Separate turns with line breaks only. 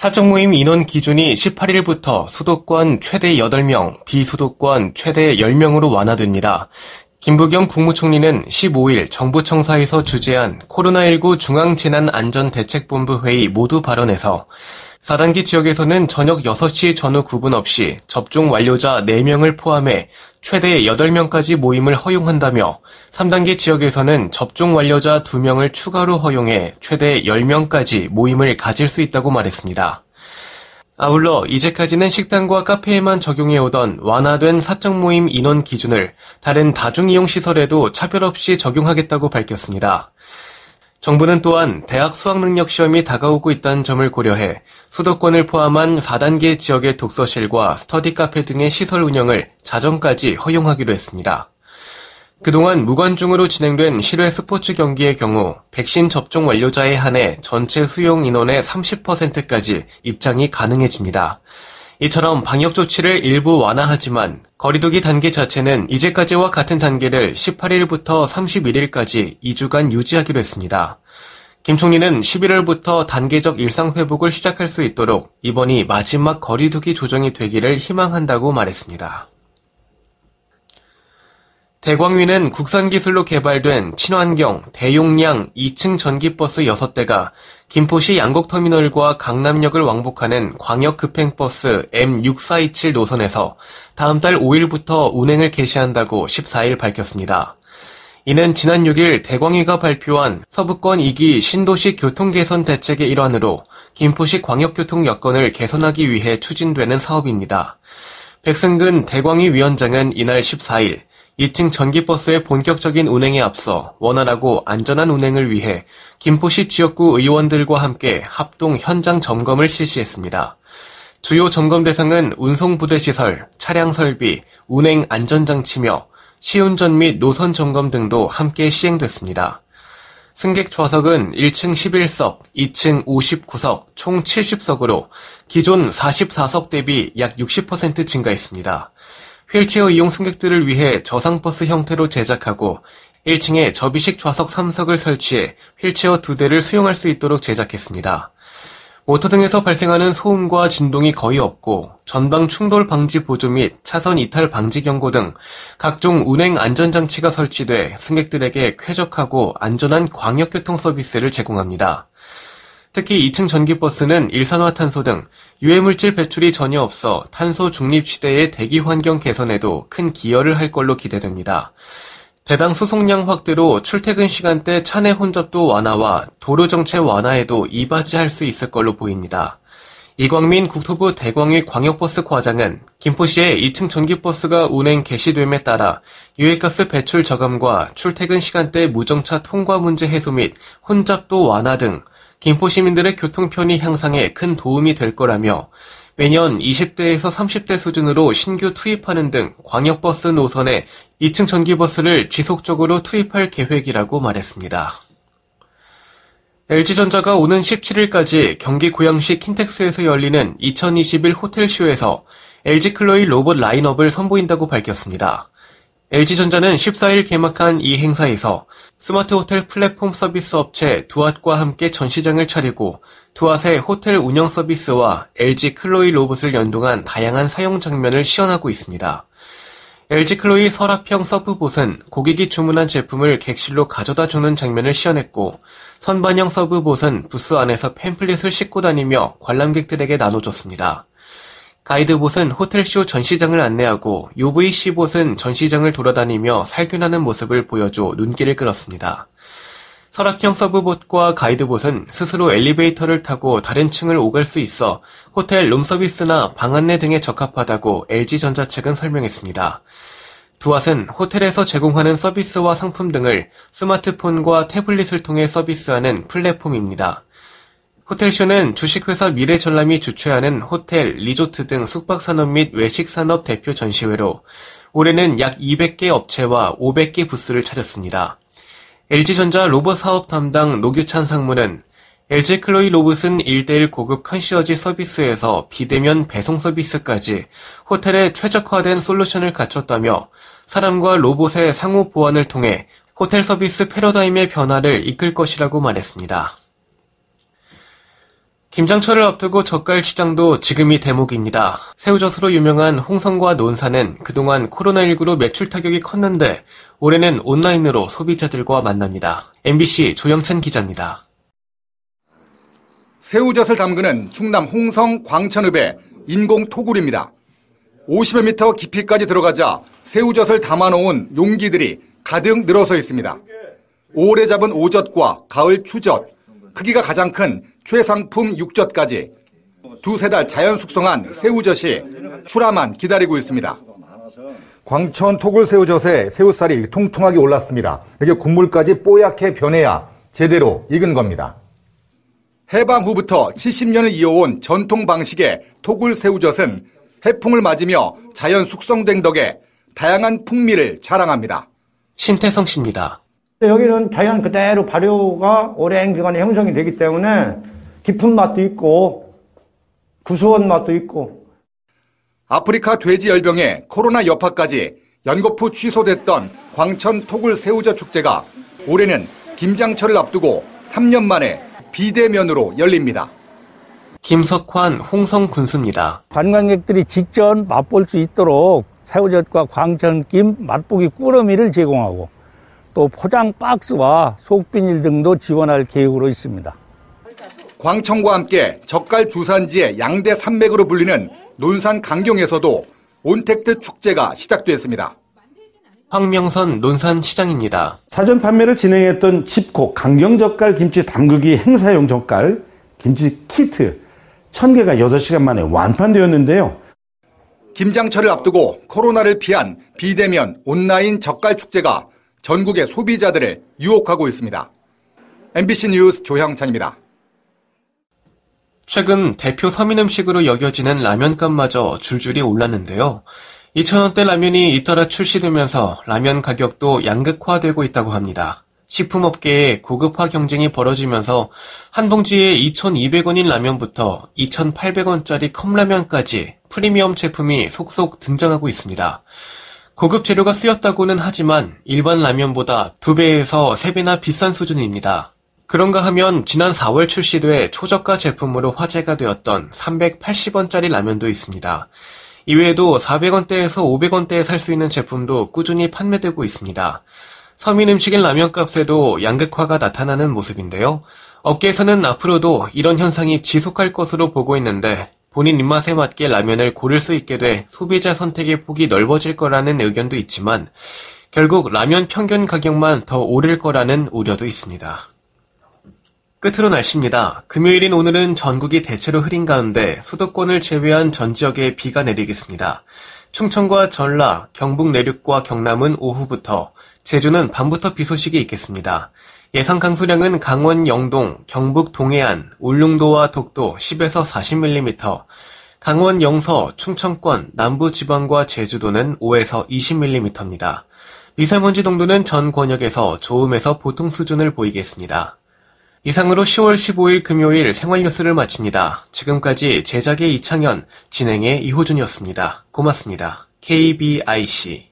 사적 모임 인원 기준이 18일부터 수도권 최대 8명, 비수도권 최대 10명으로 완화됩니다. 김부겸 국무총리는 15일 정부 청사에서 주재한 코로나19 중앙재난안전대책본부 회의 모두 발언에서 4단계 지역에서는 저녁 6시 전후 구분 없이 접종 완료자 4명을 포함해 최대 8명까지 모임을 허용한다며 3단계 지역에서는 접종 완료자 2명을 추가로 허용해 최대 10명까지 모임을 가질 수 있다고 말했습니다. 아울러 이제까지는 식당과 카페에만 적용해오던 완화된 사적 모임 인원 기준을 다른 다중이용시설에도 차별 없이 적용하겠다고 밝혔습니다. 정부는 또한 대학 수학능력 시험이 다가오고 있다는 점을 고려해 수도권을 포함한 4단계 지역의 독서실과 스터디 카페 등의 시설 운영을 자정까지 허용하기로 했습니다. 그동안 무관중으로 진행된 실외 스포츠 경기의 경우 백신 접종 완료자에 한해 전체 수용 인원의 30%까지 입장이 가능해집니다. 이처럼 방역 조치를 일부 완화하지만 거리두기 단계 자체는 이제까지와 같은 단계를 18일부터 31일까지 2주간 유지하기로 했습니다. 김 총리는 11월부터 단계적 일상 회복을 시작할 수 있도록 이번이 마지막 거리두기 조정이 되기를 희망한다고 말했습니다. 대광위는 국산 기술로 개발된 친환경 대용량 2층 전기버스 6대가 김포시 양곡터미널과 강남역을 왕복하는 광역급행버스 M6427 노선에서 다음 달 5일부터 운행을 개시한다고 14일 밝혔습니다. 이는 지난 6일 대광위가 발표한 서부권 2기 신도시 교통 개선 대책의 일환으로 김포시 광역교통 여건을 개선하기 위해 추진되는 사업입니다. 백승근 대광위 위원장은 이날 14일 2층 전기버스의 본격적인 운행에 앞서 원활하고 안전한 운행을 위해 김포시 지역구 의원들과 함께 합동 현장 점검을 실시했습니다. 주요 점검 대상은 운송부대 시설, 차량 설비, 운행 안전장치며 시운전 및 노선 점검 등도 함께 시행됐습니다. 승객 좌석은 1층 11석, 2층 59석, 총 70석으로 기존 44석 대비 약 60% 증가했습니다. 휠체어 이용 승객들을 위해 저상버스 형태로 제작하고 1층에 접이식 좌석 3석을 설치해 휠체어 2대를 수용할 수 있도록 제작했습니다. 모터 등에서 발생하는 소음과 진동이 거의 없고 전방 충돌 방지 보조 및 차선 이탈 방지 경고 등 각종 운행 안전 장치가 설치돼 승객들에게 쾌적하고 안전한 광역교통 서비스를 제공합니다. 특히 2층 전기버스는 일산화탄소 등 유해물질 배출이 전혀 없어 탄소 중립 시대의 대기 환경 개선에도 큰 기여를 할 걸로 기대됩니다. 배당 수송량 확대로 출퇴근 시간대 차내 혼잡도 완화와 도로 정체 완화에도 이바지할 수 있을 걸로 보입니다. 이광민 국토부 대광위 광역버스 과장은 김포시의 2층 전기버스가 운행 개시됨에 따라 유해가스 배출 저감과 출퇴근 시간대 무정차 통과 문제 해소 및 혼잡도 완화 등 김포 시민들의 교통 편의 향상에 큰 도움이 될 거라며 매년 20대에서 30대 수준으로 신규 투입하는 등 광역버스 노선에 2층 전기버스를 지속적으로 투입할 계획이라고 말했습니다. LG전자가 오는 17일까지 경기 고양시 킨텍스에서 열리는 2021 호텔쇼에서 LG클로이 로봇 라인업을 선보인다고 밝혔습니다. LG전자는 14일 개막한 이 행사에서 스마트 호텔 플랫폼 서비스 업체 두앗과 함께 전시장을 차리고 두앗의 호텔 운영 서비스와 LG 클로이 로봇을 연동한 다양한 사용 장면을 시연하고 있습니다. LG 클로이 서랍형 서브봇은 고객이 주문한 제품을 객실로 가져다 주는 장면을 시연했고 선반형 서브봇은 부스 안에서 팸플릿을 싣고 다니며 관람객들에게 나눠줬습니다. 가이드봇은 호텔쇼 전시장을 안내하고 UVC봇은 전시장을 돌아다니며 살균하는 모습을 보여줘 눈길을 끌었습니다. 서랍형 서브봇과 가이드봇은 스스로 엘리베이터를 타고 다른 층을 오갈 수 있어 호텔 룸서비스나 방 안내 등에 적합하다고 LG전자 측은 설명했습니다. 두앗은 호텔에서 제공하는 서비스와 상품 등을 스마트폰과 태블릿을 통해 서비스하는 플랫폼입니다. 호텔쇼는 주식회사 미래전람이 주최하는 호텔, 리조트 등 숙박산업 및 외식산업 대표 전시회로 올해는 약 200개 업체와 500개 부스를 차렸습니다. LG전자 로봇 사업 담당 노규찬 상무는 LG 클로이 로봇은 1대1 고급 컨시어지 서비스에서 비대면 배송 서비스까지 호텔에 최적화된 솔루션을 갖췄다며 사람과 로봇의 상호 보완을 통해 호텔 서비스 패러다임의 변화를 이끌 것이라고 말했습니다. 김장철을 앞두고 젓갈 시장도 지금이 대목입니다. 새우젓으로 유명한 홍성과 논산은 그동안 코로나19로 매출 타격이 컸는데 올해는 온라인으로 소비자들과 만납니다. MBC 조영찬 기자입니다.
새우젓을 담그는 충남 홍성 광천읍의 인공 토굴입니다. 50여 미터 깊이까지 들어가자 새우젓을 담아놓은 용기들이 가득 늘어서 있습니다. 오래 잡은 오젓과 가을 추젓, 크기가 가장 큰 최상품 육젓까지 두세 달 자연 숙성한 새우젓이 출하만 기다리고 있습니다. 광천 토굴 새우젓에 새우살이 통통하게 올랐습니다. 이게 국물까지 뽀얗게 변해야 제대로 익은 겁니다. 해방 후부터 70년을 이어온 전통 방식의 토굴 새우젓은 해풍을 맞으며 자연 숙성된 덕에 다양한 풍미를 자랑합니다.
신태성 씨입니다.
여기는 자연 그대로 발효가 오랜 기간에 형성이 되기 때문에 깊은 맛도 있고 구수한 맛도 있고
아프리카 돼지 열병에 코로나 여파까지 연거푸 취소됐던 광천 토굴 새우젓 축제가 올해는 김장철을 앞두고 3년 만에 비대면으로 열립니다.
김석환 홍성 군수입니다.
관광객들이 직접 맛볼 수 있도록 새우젓과 광천김 맛보기 꾸러미를 제공하고 또 포장 박스와 속비닐 등도 지원할 계획으로 있습니다.
광천과 함께 젓갈 주산지의 양대 산맥으로 불리는 논산 강경에서도 온택트 축제가 시작됐습니다.
황명선 논산 시장입니다.
사전 판매를 진행했던 칩콕 강경 젓갈 김치 담그기 행사용 젓갈 김치 키트 1000개가 6시간 만에 완판되었는데요.
김장철을 앞두고 코로나를 피한 비대면 온라인 젓갈 축제가 전국의 소비자들을 유혹하고 있습니다. MBC 뉴스 조형찬입니다.
최근 대표 서민 음식으로 여겨지는 라면값마저 줄줄이 올랐는데요. 2,000원대 라면이 잇따라 출시되면서 라면 가격도 양극화되고 있다고 합니다. 식품업계에 고급화 경쟁이 벌어지면서 한 봉지에 2,200원인 라면부터 2,800원짜리 컵라면까지 프리미엄 제품이 속속 등장하고 있습니다. 고급 재료가 쓰였다고는 하지만 일반 라면보다 2배에서 3배나 비싼 수준입니다. 그런가 하면 지난 4월 출시돼 초저가 제품으로 화제가 되었던 380원짜리 라면도 있습니다. 이외에도 400원대에서 500원대에 살 수 있는 제품도 꾸준히 판매되고 있습니다. 서민 음식인 라면 값에도 양극화가 나타나는 모습인데요. 업계에서는 앞으로도 이런 현상이 지속할 것으로 보고 있는데 본인 입맛에 맞게 라면을 고를 수 있게 돼 소비자 선택의 폭이 넓어질 거라는 의견도 있지만 결국 라면 평균 가격만 더 오를 거라는 우려도 있습니다. 끝으로 날씨입니다. 금요일인 오늘은 전국이 대체로 흐린 가운데 수도권을 제외한 전 지역에 비가 내리겠습니다. 충청과 전라, 경북 내륙과 경남은 오후부터, 제주는 밤부터 비 소식이 있겠습니다. 예상 강수량은 강원 영동, 경북 동해안, 울릉도와 독도 10에서 40mm, 강원 영서, 충청권, 남부 지방과 제주도는 5에서 20mm입니다. 미세먼지 농도는 전 권역에서 좋음에서 보통 수준을 보이겠습니다. 이상으로 10월 15일 금요일 생활 뉴스를 마칩니다. 지금까지 제작의 이창현, 진행의 이호준이었습니다. 고맙습니다. KBIC